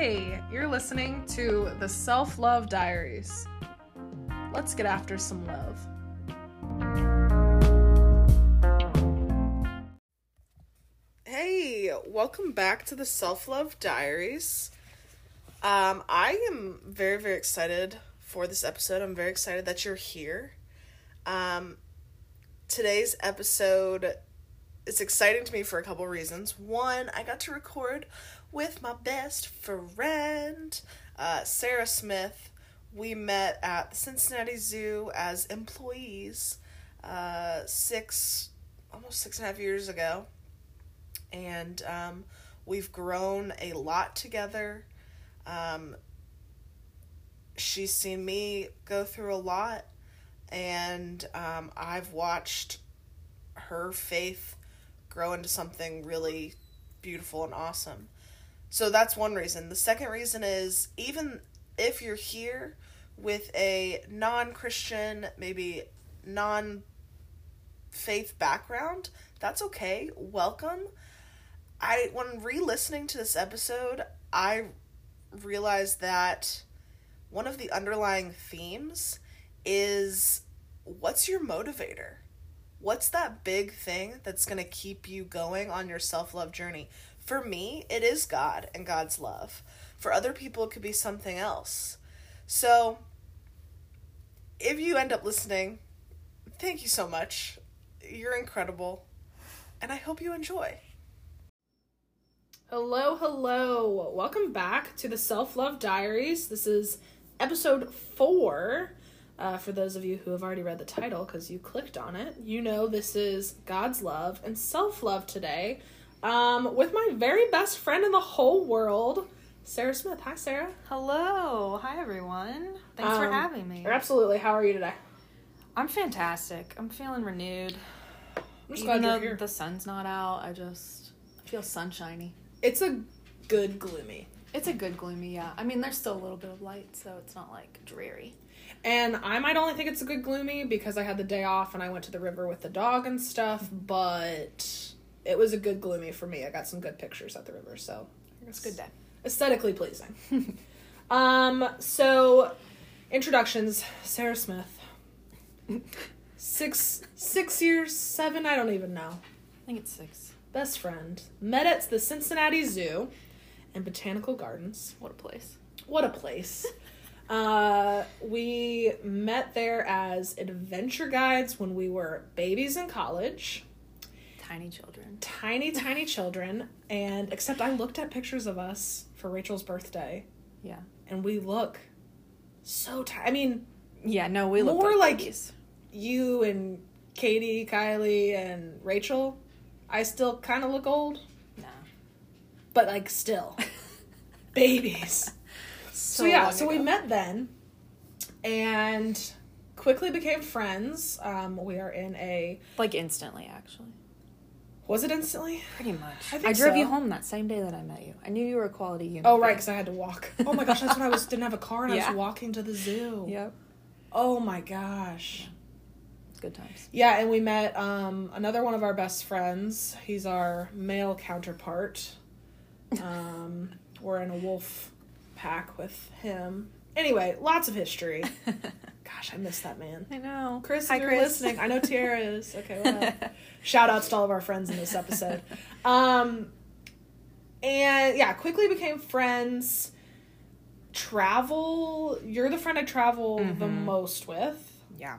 Hey, you're listening to the Self Love Diaries. Let's get after some love. Hey, welcome back to the Self Love Diaries. Um, I am very, very excited for this episode. I'm very excited that you're here. Um, today's episode is exciting to me for a couple reasons. One, I got to record with my best friend, uh, Sarah Smith. We met at the Cincinnati Zoo as employees uh, six, almost six and a half years ago. And um, we've grown a lot together. Um, she's seen me go through a lot, and um, I've watched her faith grow into something really beautiful and awesome. So that's one reason. The second reason is even if you're here with a non Christian, maybe non faith background, that's okay. Welcome. I when re-listening to this episode, I realized that one of the underlying themes is what's your motivator? What's that big thing that's going to keep you going on your self-love journey? For me, it is God and God's love. For other people, it could be something else. So, if you end up listening, thank you so much. You're incredible. And I hope you enjoy. Hello, hello. Welcome back to the Self Love Diaries. This is episode four. Uh, for those of you who have already read the title because you clicked on it, you know this is God's love and self love today um, with my very best friend in the whole world, Sarah Smith. Hi, Sarah. Hello. Hi, everyone. Thanks for Um, having me. Absolutely. How are you today? I'm fantastic. I'm feeling renewed. I'm just Even glad though the sun's not out, I just I feel sunshiny. It's a good gloomy. It's a good gloomy, yeah. I mean, there's still a little bit of light, so it's not like dreary. And I might only think it's a good gloomy because I had the day off and I went to the river with the dog and stuff, but it was a good gloomy for me. I got some good pictures at the river, so It's a good day. aesthetically pleasing. um, so introductions, Sarah Smith. Six six years, seven, I don't even know. I think it's six. Best friend. Met at the Cincinnati Zoo and Botanical Gardens. What a place. What a place. Uh, we met there as adventure guides when we were babies in college, Tiny children. tiny, tiny children. And except I looked at pictures of us for Rachel's birthday, Yeah. and we look so tiny. I mean, Yeah, no, we look More like, like- you and Katie, Kylie, and Rachel, I still kind of look old, No. but like still babies. So, yeah, so we met then and quickly became friends. Um, we are in a like instantly, actually. Was it instantly? Pretty much. I I, drove so. you home that same day that I met you. I knew you were a quality unit. Oh right, because I had to walk. Oh my gosh, that's when I was didn't have a car and I was walking to the zoo. Yep. Oh my gosh. It's good times. Yeah, and we met um, another one of our best friends. He's our male counterpart. Um, we're in a wolf pack with him. Anyway, lots of history. Gosh, I miss that man. I know. Chris, Hi, if you're Chris. listening, I know Tiara is. Okay, well, shout outs to all of our friends in this episode. Um, and yeah, quickly became friends. Travel, you're the friend I travel the Mhm. most with. Yeah.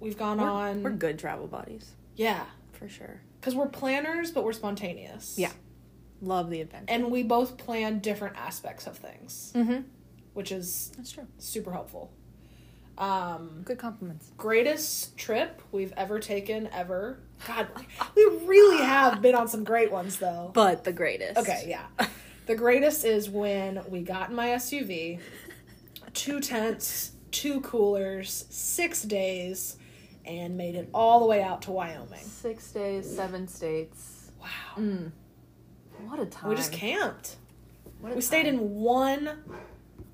We've gone We're, on. we're good travel buddies, Yeah, for sure. because we're planners, but we're spontaneous. Yeah. Love the adventure. and we both plan different aspects of things, mm-hmm. which is That's true. super helpful. Um, Good compliments. greatest trip we've ever taken ever. God, we really have been on some great ones though. But the greatest. Okay, yeah. The greatest is when we got in my SUV, two tents, two coolers, six days, and made it all the way out to Wyoming. Six days, seven states. Wow. Mm. What a time. We just camped. What a We stayed in one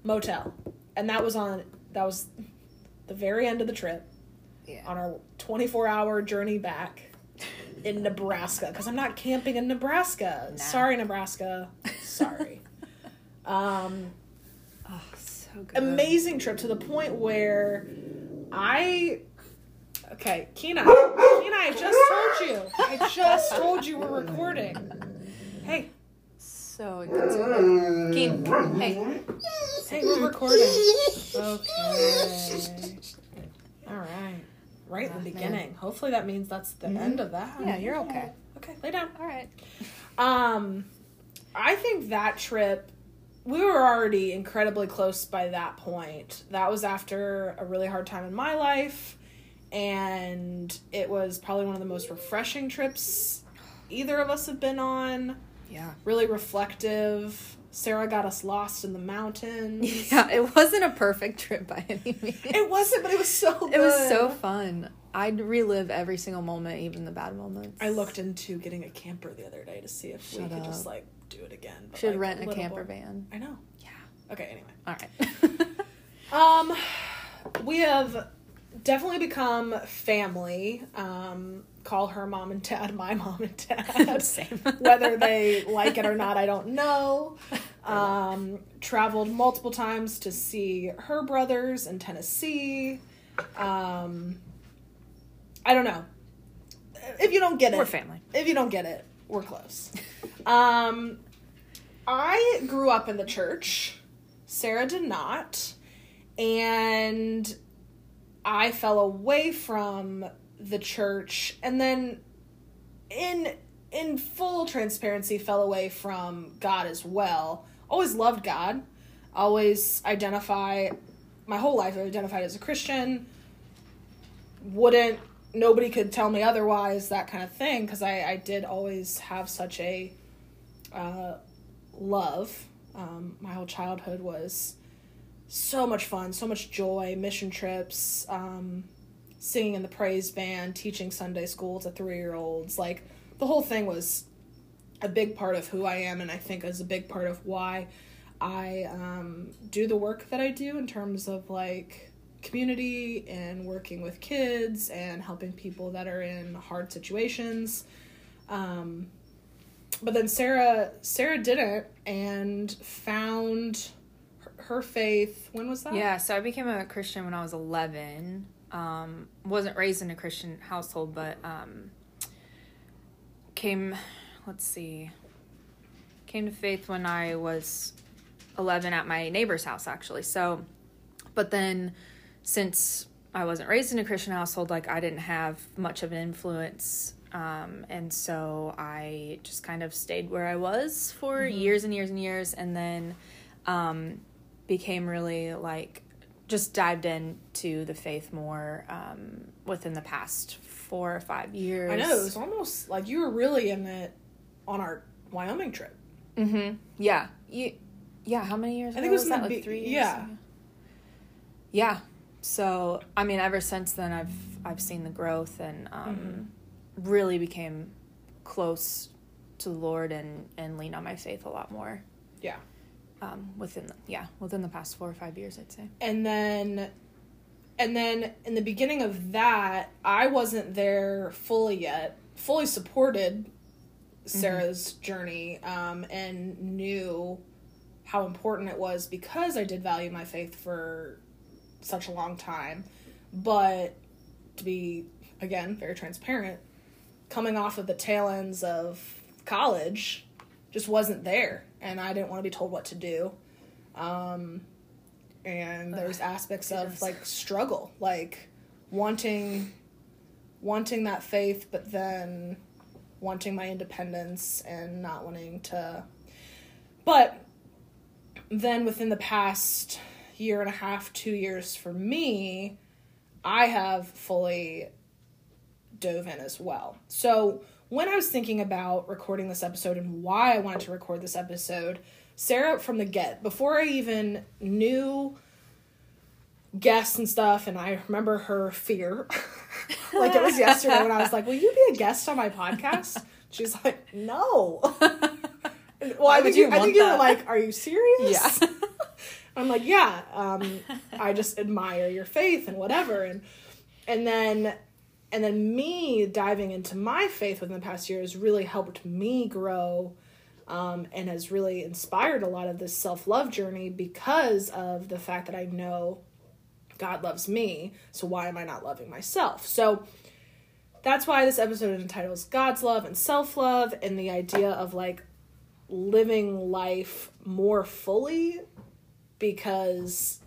motel, and that was on that was the very end of the trip Yeah. on our 24 hour journey back in Nebraska because I'm not camping in Nebraska. Nah. Sorry, Nebraska. Sorry. Um, Oh, so good. amazing trip to the point where I. Okay, Kina. Kina, I just told you. I just told you we're recording. Hey, So expensive. Keen, hey. hey, we're recording. Okay. Right. Right in the beginning. Hopefully that means that's the end of that. Yeah, you're okay. Okay, lay down. All right. Um, I think that trip, we were already incredibly close by that point. That was after a really hard time in my life, and it was probably one of the most refreshing trips either of us have been on. Yeah. Really reflective. Sarah got us lost in the mountains. Yeah, it wasn't a perfect trip by any means. It wasn't, but it was so good. It was so fun. I'd relive every single moment, even the bad moments. I looked into getting a camper the other day to see if we Shut could just like do it again. but, Should like, rent a camper van. I know. Yeah. Okay, anyway. All right. Um, we have definitely become family. Um, call her mom and dad my mom and dad. Same. Whether they like it or not, I don't know. Um, traveled multiple times to see her brothers in Tennessee. Um, I don't know. If you don't get it, We're family. if you don't get it, we're close. Um, I grew up in the church. Sarah did not. And I fell away from the church and then in in full transparency fell away from God as well. Always loved God. Always identify my whole life I identified as a Christian. Wouldn't nobody could tell me otherwise that kind of thing because I, I did always have such a uh, love um, my whole childhood was so much fun so much joy mission trips um, singing in the praise band teaching sunday school to three year olds like the whole thing was a big part of who i am and i think is a big part of why i um, do the work that i do in terms of like community and working with kids and helping people that are in hard situations. Um, but then Sarah Sarah didn't and found her, her faith. When was that? Yeah, so I became a Christian when I was 11. Um, wasn't raised in a Christian household, but um, came, let's see, came to faith when I was 11 at my neighbor's house, actually. So, but then since I wasn't raised in a Christian household, like I didn't have much of an influence. Um, and so I just kind of stayed where I was for years and years and years. And then um, became really like just dived into the faith more um, within the past four or five years. I know it was almost like you were really in it on our Wyoming trip. Mm-hmm. Yeah. You. Yeah. How many years? I think it was in that like three years. yeah. ago? Yeah. So I mean, ever since then, I've I've seen the growth and um, Mm-hmm. really became close to the Lord and and lean on my faith a lot more. Yeah. Um, within the, yeah within the past four or five years, I'd say. and then and then in the beginning of that i wasn't there fully yet fully supported sarah's journey um, and knew how important it was because i did value my faith for such a long time. But to be again very transparent coming off of the tail ends of college just wasn't there and i didn't want to be told what to do. Um, and there's aspects of like struggle like wanting wanting that faith but then wanting my independence and not wanting to but then within the past year and a half two years for me i have fully dove in as well. So when i was thinking about recording this episode and why i wanted to record this episode sarah from the get before i even knew guests and stuff and i remember her fear like it was yesterday when i was like will you be a guest on my podcast? She's like no. Well i would think you you, I think you were like are you serious? Yeah. i'm like yeah um i just admire your faith and whatever and and then and then me diving into my faith within the past year has really helped me grow um, and has really inspired a lot of this self love journey because of the fact that I know God loves me. So why am I not loving myself? So that's why this episode entitles God's love and self love, and the idea of like living life more fully because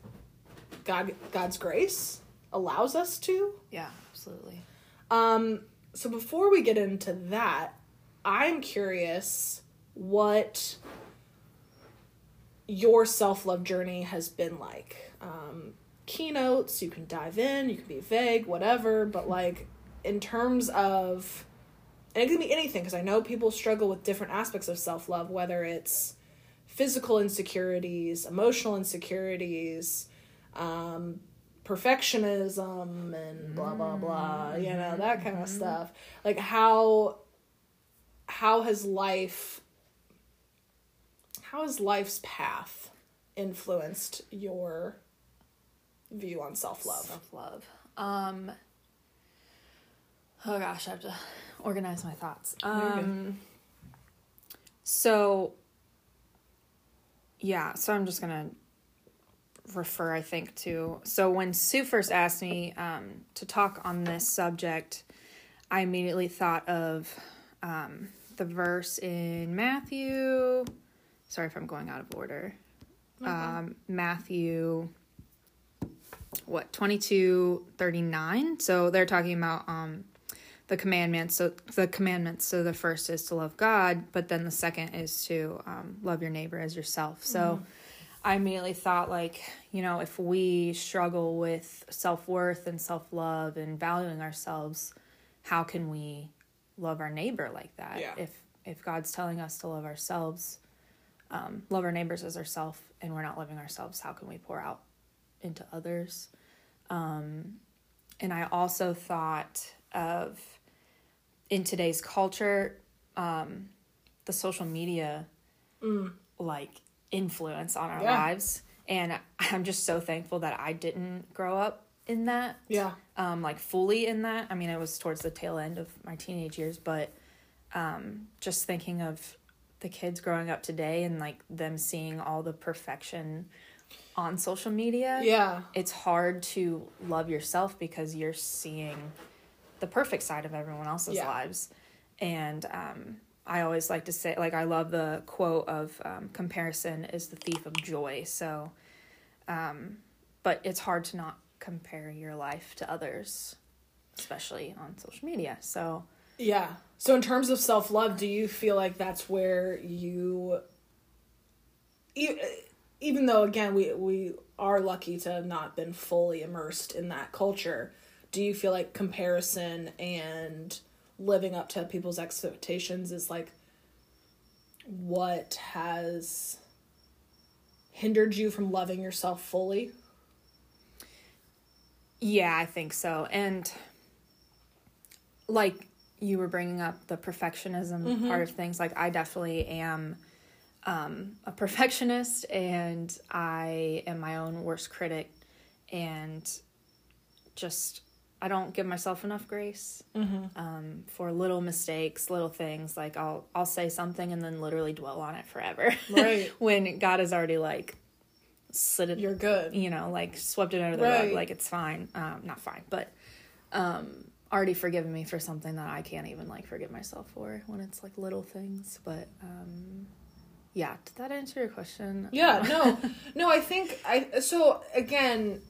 God God's grace allows us to. Yeah, absolutely. Um so before we get into that, I'm curious what your self-love journey has been like. Um keynotes, you can dive in, you can be vague, whatever, but like in terms of and it can be anything because I know people struggle with different aspects of self love, whether it's physical insecurities, emotional insecurities, um, perfectionism, and blah blah blah. You know that kind of stuff. Like how how has life how has life's path influenced your view on self love? Self love. Um. Oh gosh, I have to organize my thoughts. Um. So. Yeah, so I'm just gonna refer, I think, to. So when Sue first asked me um, to talk on this subject, I immediately thought of um, the verse in Matthew. Sorry if I'm going out of order. Um, Matthew what 22 39 so they're talking about um the commandments so the commandments. So the first is to love god but then the second is to um, love your neighbor as yourself. So i immediately thought like you know if we struggle with self-worth and self-love and valuing ourselves how can we love our neighbor like that? Yeah. if if god's telling us to love ourselves um, love our neighbors as ourselves and we're not loving ourselves how can we pour out into others? Um, and i also thought of in today's culture um, the social media like influence on our Yeah. lives and i'm just so thankful that i didn't grow up in that Yeah. um, like fully in that. I mean, it was towards the tail end of my teenage years, but um, just thinking of the kids growing up today and like them seeing all the perfection on social media. Yeah. It's hard to love yourself because you're seeing the perfect side of everyone else's Yeah. lives. And um, I always like to say, like, I love the quote of um, comparison is the thief of joy. So, um, but it's hard to not compare your life to others, especially on social media. So, Yeah. So in terms of self love, do you feel like that's where you, even though again we we are lucky to have not been fully immersed in that culture, do you feel like comparison and living up to people's expectations is like what has hindered you from loving yourself fully? yeah, I think so. And like you were bringing up the perfectionism part of things, like I definitely am um, a perfectionist and I am my own worst critic and just I don't give myself enough grace um, for little mistakes, little things. Like I'll I'll say something and then literally dwell on it forever. Right. when God has already like slid it, You're good. you know, like swept it under the Right. rug. Like it's fine. Um, not fine, but um, already forgiven me for something that I can't even like forgive myself for when it's like little things. But um, yeah, did that answer your question? Yeah, no, no. I think I so again,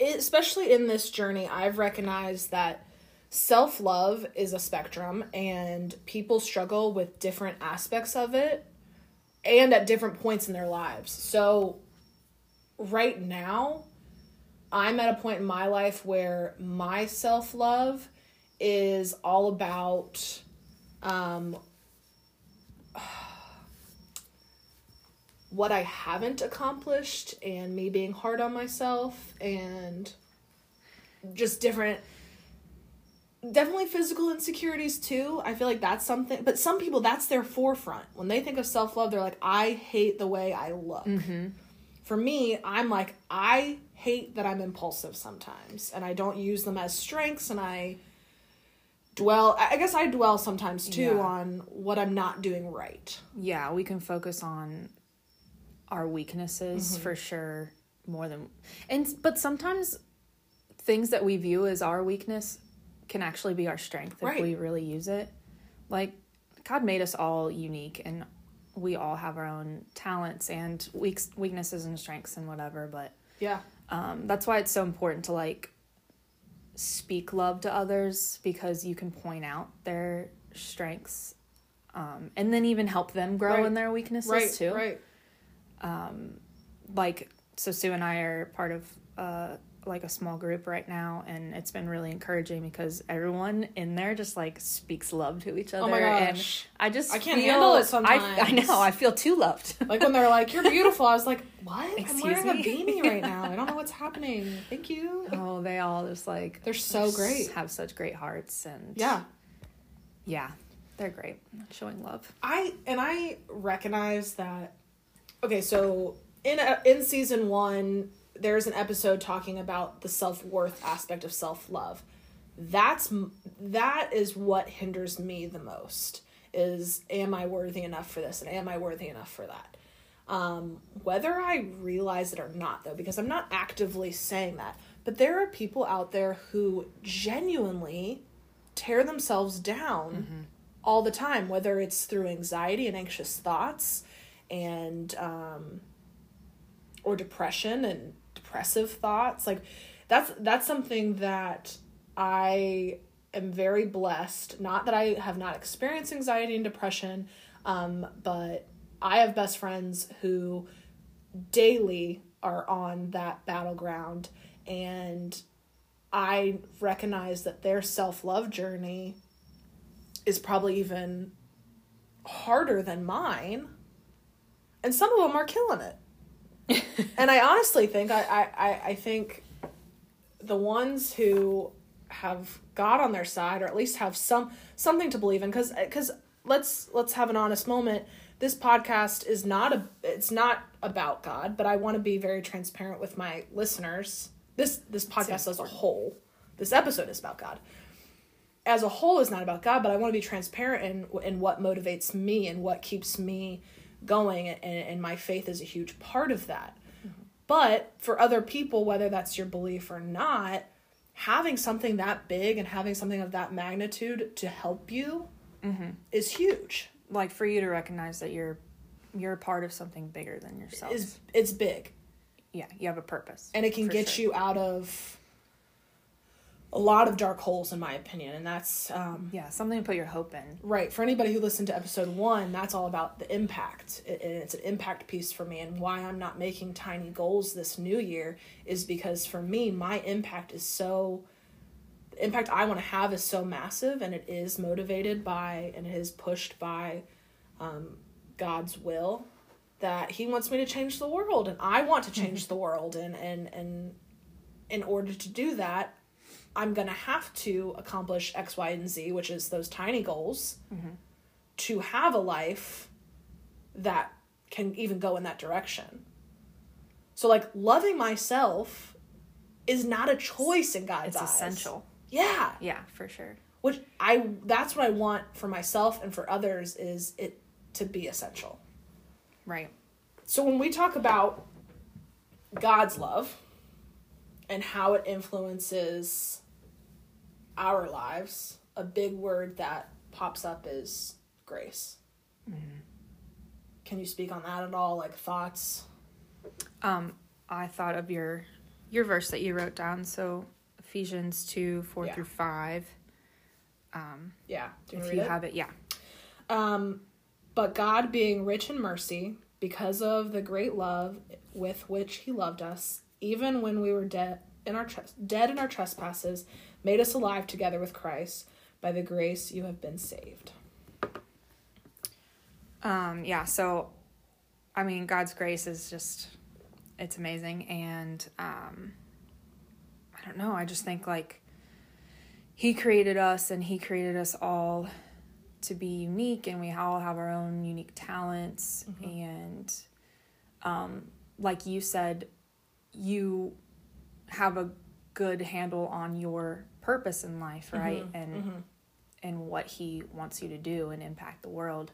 especially in this journey, I've recognized that self love is a spectrum, and people struggle with different aspects of it, and at different points in their lives. So, right now, I'm at a point in my life where my self love is all about um, what I haven't accomplished and me being hard on myself and just different definitely physical insecurities too. I feel like that's something but some people that's their forefront. When they think of self-love, they're like I hate the way I look. Mm-hmm. For me, I'm like I hate that I'm impulsive sometimes and I don't use them as strengths and I dwell I I guess I dwell sometimes too Yeah. on what I'm not doing right. yeah, we can focus on our weaknesses Mm-hmm. for sure more than and but sometimes things that we view as our weakness can actually be our strength if Right. we really use it. Like God made us all unique and we all have our own talents and weak, weaknesses and strengths and whatever, but Yeah. um, that's why it's so important to like speak love to others because you can point out their strengths um, and then even help them grow Right. in their weaknesses Right. too Right. Like so sue and i are part of uh like a small group right now and it's been really encouraging because everyone in there just like speaks love to each other Oh my and gosh. i just I can't feel- handle it I, I know i feel too loved Like when they're like, "You're beautiful," I was like, "What? I'm Excuse wearing a me? beanie right now. I don't know what's happening. Thank you." oh they all just like They're so just great. have such great hearts and Yeah. yeah they're great showing love I and I recognize that. Okay, so in a, in season one, there's an episode talking about the self worth aspect of self love. That's that is what hinders me the most. Is am I worthy enough for this and am I worthy enough for that? Um, whether I realize it or not, though, because I'm not actively saying that, but there are people out there who genuinely tear themselves down all the time, whether it's through anxiety and anxious thoughts and um or depression and depressive thoughts. Like that's that's something that I am very blessed. Not that I have not experienced anxiety and depression, um, but I have best friends who daily are on that battleground and I recognize that their self-love journey is probably even harder than mine. And some of them are killing it. and I honestly think I, I, I, think the ones who have God on their side or at least have some something to believe in because because let's let's have an honest moment. This podcast is not a it's not about God but I want to be very transparent with my listeners. This this podcast as a whole this episode is about God. As a whole is not about God, but I want to be transparent in in what motivates me and what keeps me going, and, and my faith is a huge part of that. But for other people, whether that's your belief or not, having something that big and having something of that magnitude to help you mm-hmm. is huge. like for you to recognize that you're you're a part of something bigger than yourself Is it's big, yeah you have a purpose and it can get sure. you out of a lot of dark holes, in my opinion, and that's um, yeah something to put your hope in Right. For anybody who listened to episode one, that's all about the impact. And it's an impact piece for me. And why I'm not making tiny goals this new year is because for me, my impact is so. The impact I want to have is so massive, and it is motivated by and it is pushed by um, God's will that He wants me to change the world, and I want to change the world. And, and, and in order to do that, I'm going to have to accomplish X, Y, and Z, which is those tiny goals, mm-hmm. to have a life that can even go in that direction. So, like, loving myself is not a choice in God's it's eyes. essential Yeah. yeah for sure Which I, that's what I want for myself and for others is it to be essential. right So when we talk about God's love and how it influences our lives, a big word that pops up is grace. Can you speak on that at all? Like thoughts? um i thought of your your verse that you wrote down so ephesians 2 4 Yeah. through 5 Um, Yeah. Do you if you it? have it yeah Um, but God, being rich in mercy, because of the great love with which He loved us, even when we were dead in our tres- dead in our trespasses, made us alive together with Christ. By the grace you have been saved. Um, yeah, so I mean God's grace is just it's amazing and um I don't know, I just think like he created us and he created us all to be unique and we all have our own unique talents and um like you said you have a good handle on your purpose in life, right? and in what he wants you to do and impact the world.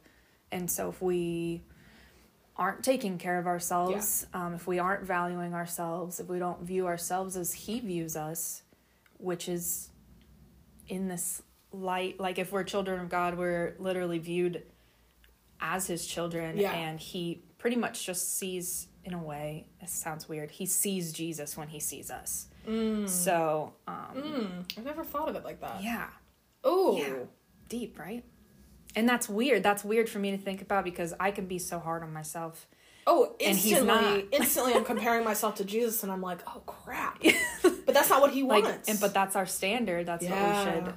And so if we aren't taking care of ourselves, um, if we aren't valuing ourselves, if we don't view ourselves as he views us, which is in this light, like if we're children of God, we're literally viewed as his children Yeah. and he pretty much just sees in a way it sounds weird he sees jesus when he sees us so um Mm, I've never thought of it like that. yeah. Oh, yeah. Deep right? And that's weird. That's weird for me to think about because i can be so hard on myself. Oh, instantly, instantly, I'm comparing myself to Jesus, and I'm like, oh crap. but that's not what he like wants. and but that's our standard. That's Yeah. what we should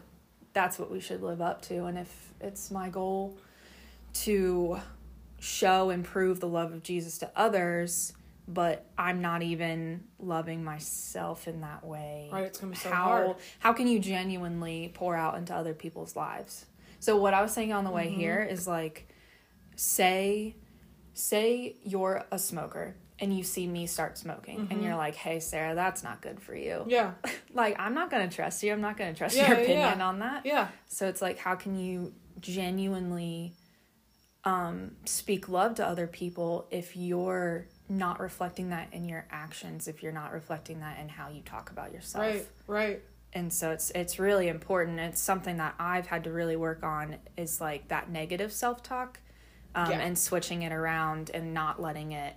that's what we should live up to. And if it's my goal to show and prove the love of jesus to others but i'm not even loving myself in that way Right, it's gonna be so how hard. how can you genuinely pour out into other people's lives so what i was saying on the way Mm-hmm. here is like say say you're a smoker and you see me start smoking and you're like hey sarah that's not good for you Mm-hmm. yeah, like i'm not to trust you i'm not to trust Yeah, your opinion yeah. on that yeah, so it's like how can you genuinely um speak love to other people if you're not reflecting that in your actions if you're not reflecting that in how you talk about yourself right, right. and so it's it's really important it's something that i've had to really work on is like that negative self-talk um, Yeah. and switching it around and not letting it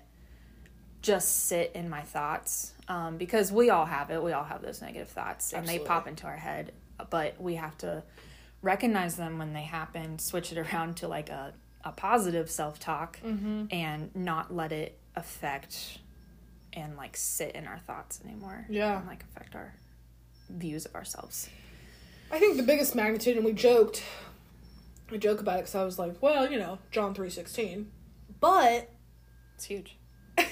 just sit in my thoughts um, because we all have it we all have those negative thoughts and they pop into our head but we have to recognize them when they happen switch it around to like a, a positive self-talk Mm-hmm. and not let it affect and like sit in our thoughts anymore Yeah. and like affect our views of ourselves. I think the biggest magnitude, and we joked, we joke about it because I was like, well, you know, John three sixteen, but it's huge.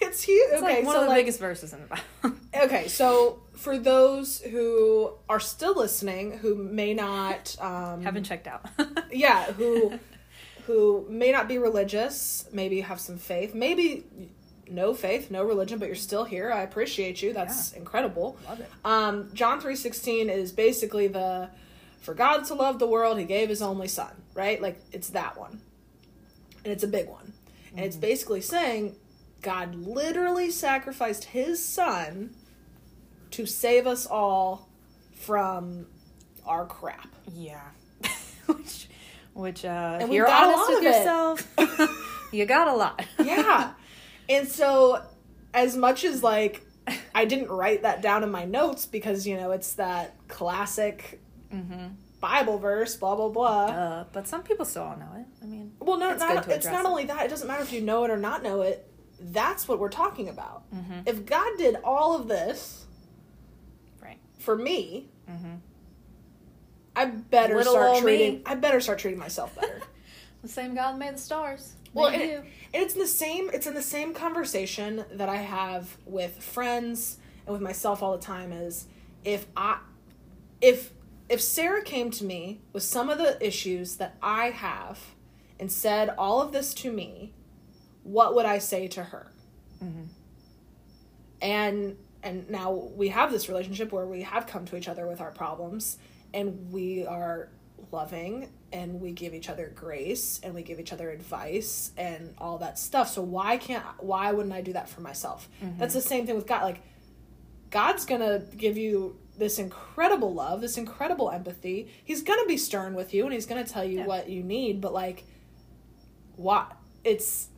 It's huge. it's okay, like one so of the like, biggest verses in the bible. Okay, so for those who are still listening, who may not, um, haven't checked out. Yeah, who who may not be religious, maybe have some faith, maybe no faith, no religion, but you're still here. I appreciate you. That's incredible. love it Um, John three sixteen is basically the for God to love the world, He gave His only Son, right? Like it's that one, and it's a big one, and it's basically saying God literally sacrificed His Son to save us all from our crap. yeah which which uh if you're honest with yourself you got a lot yeah. And so as much as like I didn't write that down in my notes because you know it's that classic Bible verse, blah blah blah. uh, but some people still don't know it i mean well, no, it's not, it's not it. only that. It doesn't matter if you know it or not know it. That's what we're talking about. Mm-hmm. If God did all of this right for me, I better Little start treating. me. I better start treating myself better. the same god made the stars Well, and, you. and it's in the same it's in the same conversation that I have with friends and with myself all the time is if I if if Sarah came to me with some of the issues that I have and said all of this to me, what would I say to her? Mm-hmm. And and now we have this relationship where we have come to each other with our problems and we are loving and we give each other grace and we give each other advice and all that stuff. So why can't why wouldn't I do that for myself? Mm-hmm. That's the same thing with God. Like God's going to give you this incredible love, this incredible empathy. He's going to be stern with you and he's going to tell you Yeah. what you need, but like why it's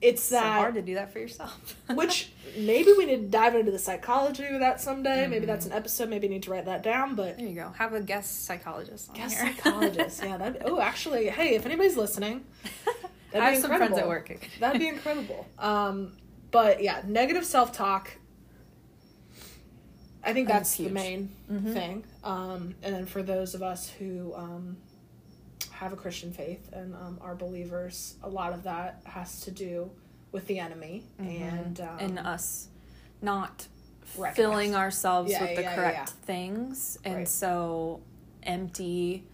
it's so that hard to do that for yourself which maybe we need to dive into the psychology of that someday. Maybe that's an episode. Maybe need to write that down. But there you go have a guest psychologist on guest here psychologist, yeah. That oh, actually, hey, if anybody's listening, that'd i be have some friends at work That'd be incredible. Um, but yeah, negative self talk. I think That's that's the main Mhm. thing. Um, and then for those of us who um, have a Christian faith and um, are believers, a lot of that has to do with the enemy and um, and us not Recognize. filling ourselves Yeah, with the yeah, yeah, correct yeah. things and Right. so empty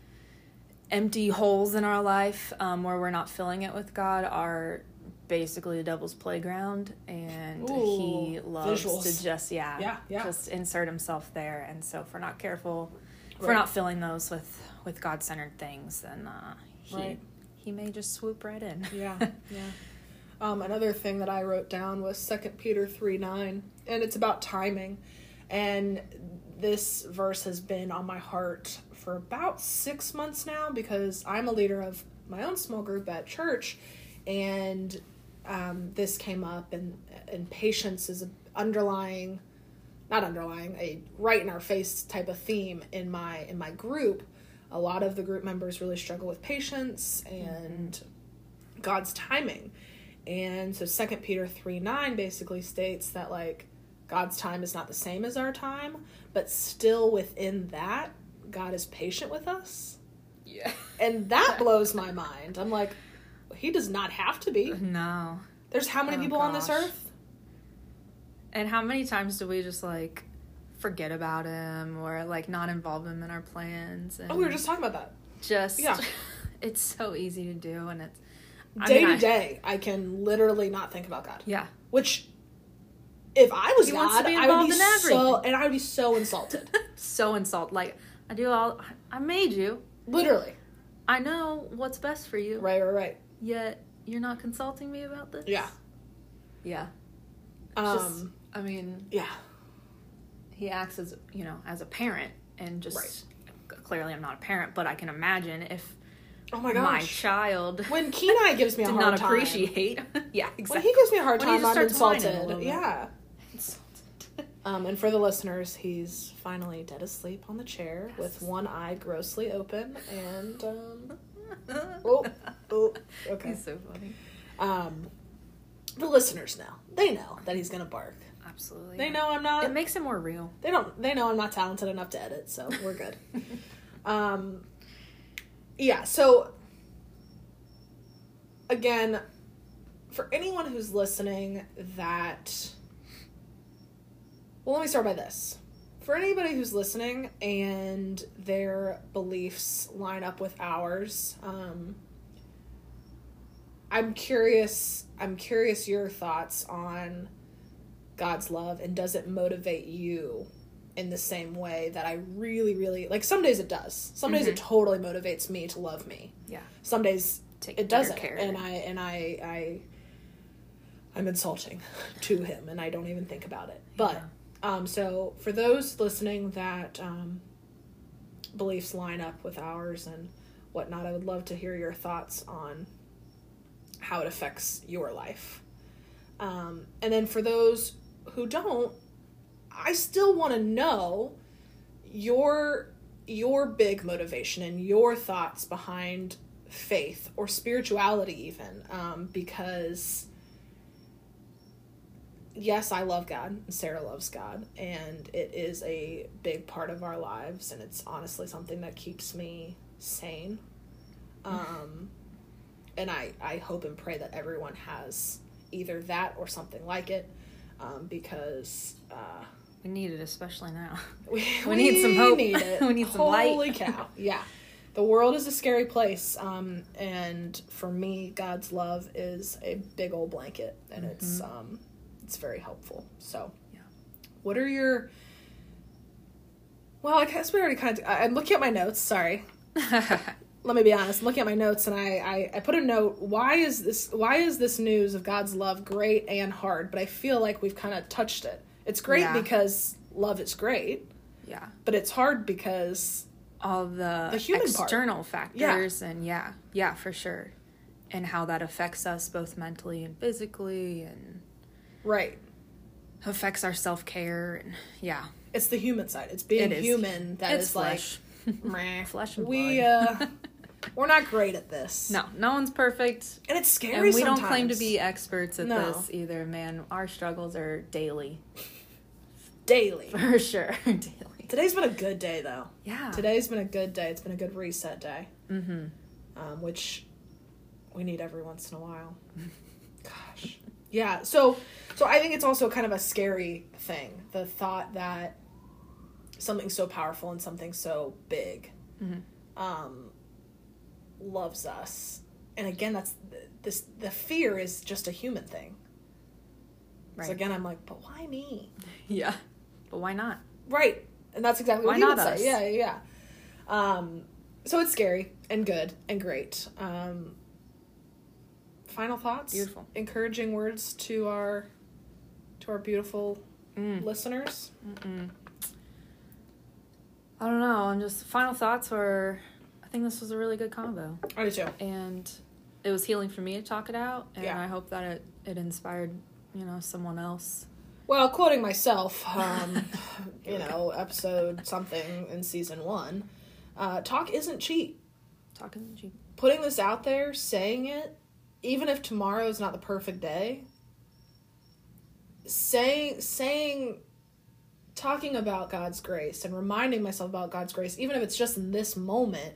empty holes in our life um, where we're not filling it with god are basically the devil's playground and he loves visuals. to just yeah, Yeah, yeah. just insert himself there and so if we're not careful if we're not filling those with with God centered things, then uh, he Right. he may just swoop right in. Yeah, yeah. Um, another thing that I wrote down was Second Peter three nine, and it's about timing. And this verse has been on my heart for about six months now because I'm a leader of my own small group at church, and um, this came up, and and patience is an underlying, not underlying, a right in our face type of theme in my in my group. A lot of the group members really struggle with patience and God's timing. And so Second Peter 3 9 basically states that like God's time is not the same as our time, but still within that, God is patient with us. Yeah. And that blows my mind. I'm like, he does not have to be. No. There's how many Oh, people on this earth? And how many times do we just like forget about him or like not involve him in our plans? And Oh, we were just talking about that. just Yeah. it's so easy to do, and it's I Day mean, to I- day, I can literally not think about God. Yeah. Which, if I was He God, be I would be so, and I would be so insulted. so insult. Like I do all. I made you. literally. I know what's best for you. Right, right, right. Yet you're not consulting me about this. Yeah. Yeah. Um, Just, I mean, yeah. He acts as you know as a parent, and just Right. clearly I'm not a parent, but I can imagine if Oh my gosh. my, child when Kenai gives me a hard not time, appreciate. yeah, when exactly. he gives me a hard When time, I'm starts whining a insulted. Yeah. Um, and for the listeners, he's finally dead asleep on the chair with one eye grossly open and um, oh, oh, okay. He's so funny. Um, the listeners know. They know that he's gonna bark. Absolutely. They know I'm not. It makes it more real. they don't. They know I'm not talented enough to edit, so we're good. um, yeah. So again, for anyone who's listening, that well, let me start by this. For anybody who's listening and their beliefs line up with ours, um, I'm curious. I'm curious your thoughts on God's love and does it motivate you in the same way that I really, really like? Some days it does. Some days it totally motivates me to love me. Yeah. Some days Take it doesn't, care. and I and I I I'm insulting to him, and I don't even think about it. But um, so for those listening that um, beliefs line up with ours and whatnot, I would love to hear your thoughts on how it affects your life. Um, and then for those who don't, I still want to know your your big motivation and your thoughts behind faith or spirituality even um, because yes i love god sarah loves god and it is a big part of our lives and it's honestly something that keeps me sane. Um, and I, I hope and pray that everyone has either that or something like it um, because uh, We need it, especially now. we, We need some hope. need. We need some light. Holy cow! Yeah, the world is a scary place, um, and for me, God's love is a big old blanket, and it's um, it's very helpful. So, Mm-hmm. Yeah. what are your? Well, I guess we already kind of. I'm looking at my notes. Sorry. Let me be honest. I'm looking at my notes, and I, I I put a note. Why is this? Why is this news of God's love great and hard? But I feel like we've kind of touched it. It's great Yeah. because love is great yeah. but it's hard because All the, The human part. external factors and yeah, yeah, for sure. And how that affects us both mentally and physically and right affects our self care and yeah. it's the human side it's being It is. human that is it's flesh. like. Flesh and we blood. uh we're not great at this no, no one's perfect. and it's scary And we sometimes. don't claim to be experts at No. this either, man. Our struggles are daily. daily For sure. daily. today's been a good day though Yeah. today's been a good day it's been a good reset day Mm-hmm. um, which we need every once in a while gosh yeah so so i think it's also kind of a scary thing the thought that something so powerful and something so big Mhm. um loves us and again that's this the fear is just a human thing Right. so again i'm like but why me Yeah. But why not? Right. And that's exactly Why what he not would us? say. Yeah, yeah. Um, so it's scary and good and great. Um, final thoughts. Beautiful. Encouraging words to our to our beautiful Mm. listeners. I don't know. I'm just final thoughts were. I think this was a really good combo, I do too. and it was healing for me to talk it out, and Yeah. I hope that it it inspired you know someone else. Well, quoting myself, um, you know, episode something in season one, uh, talk isn't cheap. Talking to you. Putting this out there, saying it, even if tomorrow is not the perfect day, saying saying talking about God's grace and reminding myself about God's grace, even if it's just in this moment,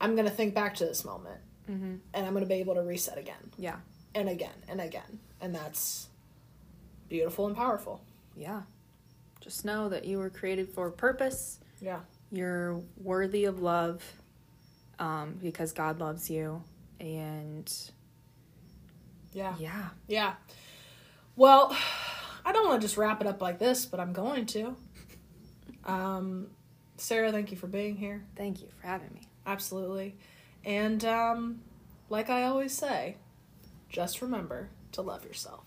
I'm gonna think back to this moment Mm-hmm. and I'm gonna be able to reset again Yeah, and again and again. And that's beautiful and powerful. yeah. Just know that you were created for a purpose. Yeah. You're worthy of love, um, because God loves you, and Yeah. yeah, Yeah. Well, I don't want to just wrap it up like this, but I'm going to. Um, Sarah, thank you for being here. thank you for having me. Absolutely. And um, like I always say, just remember to love yourself.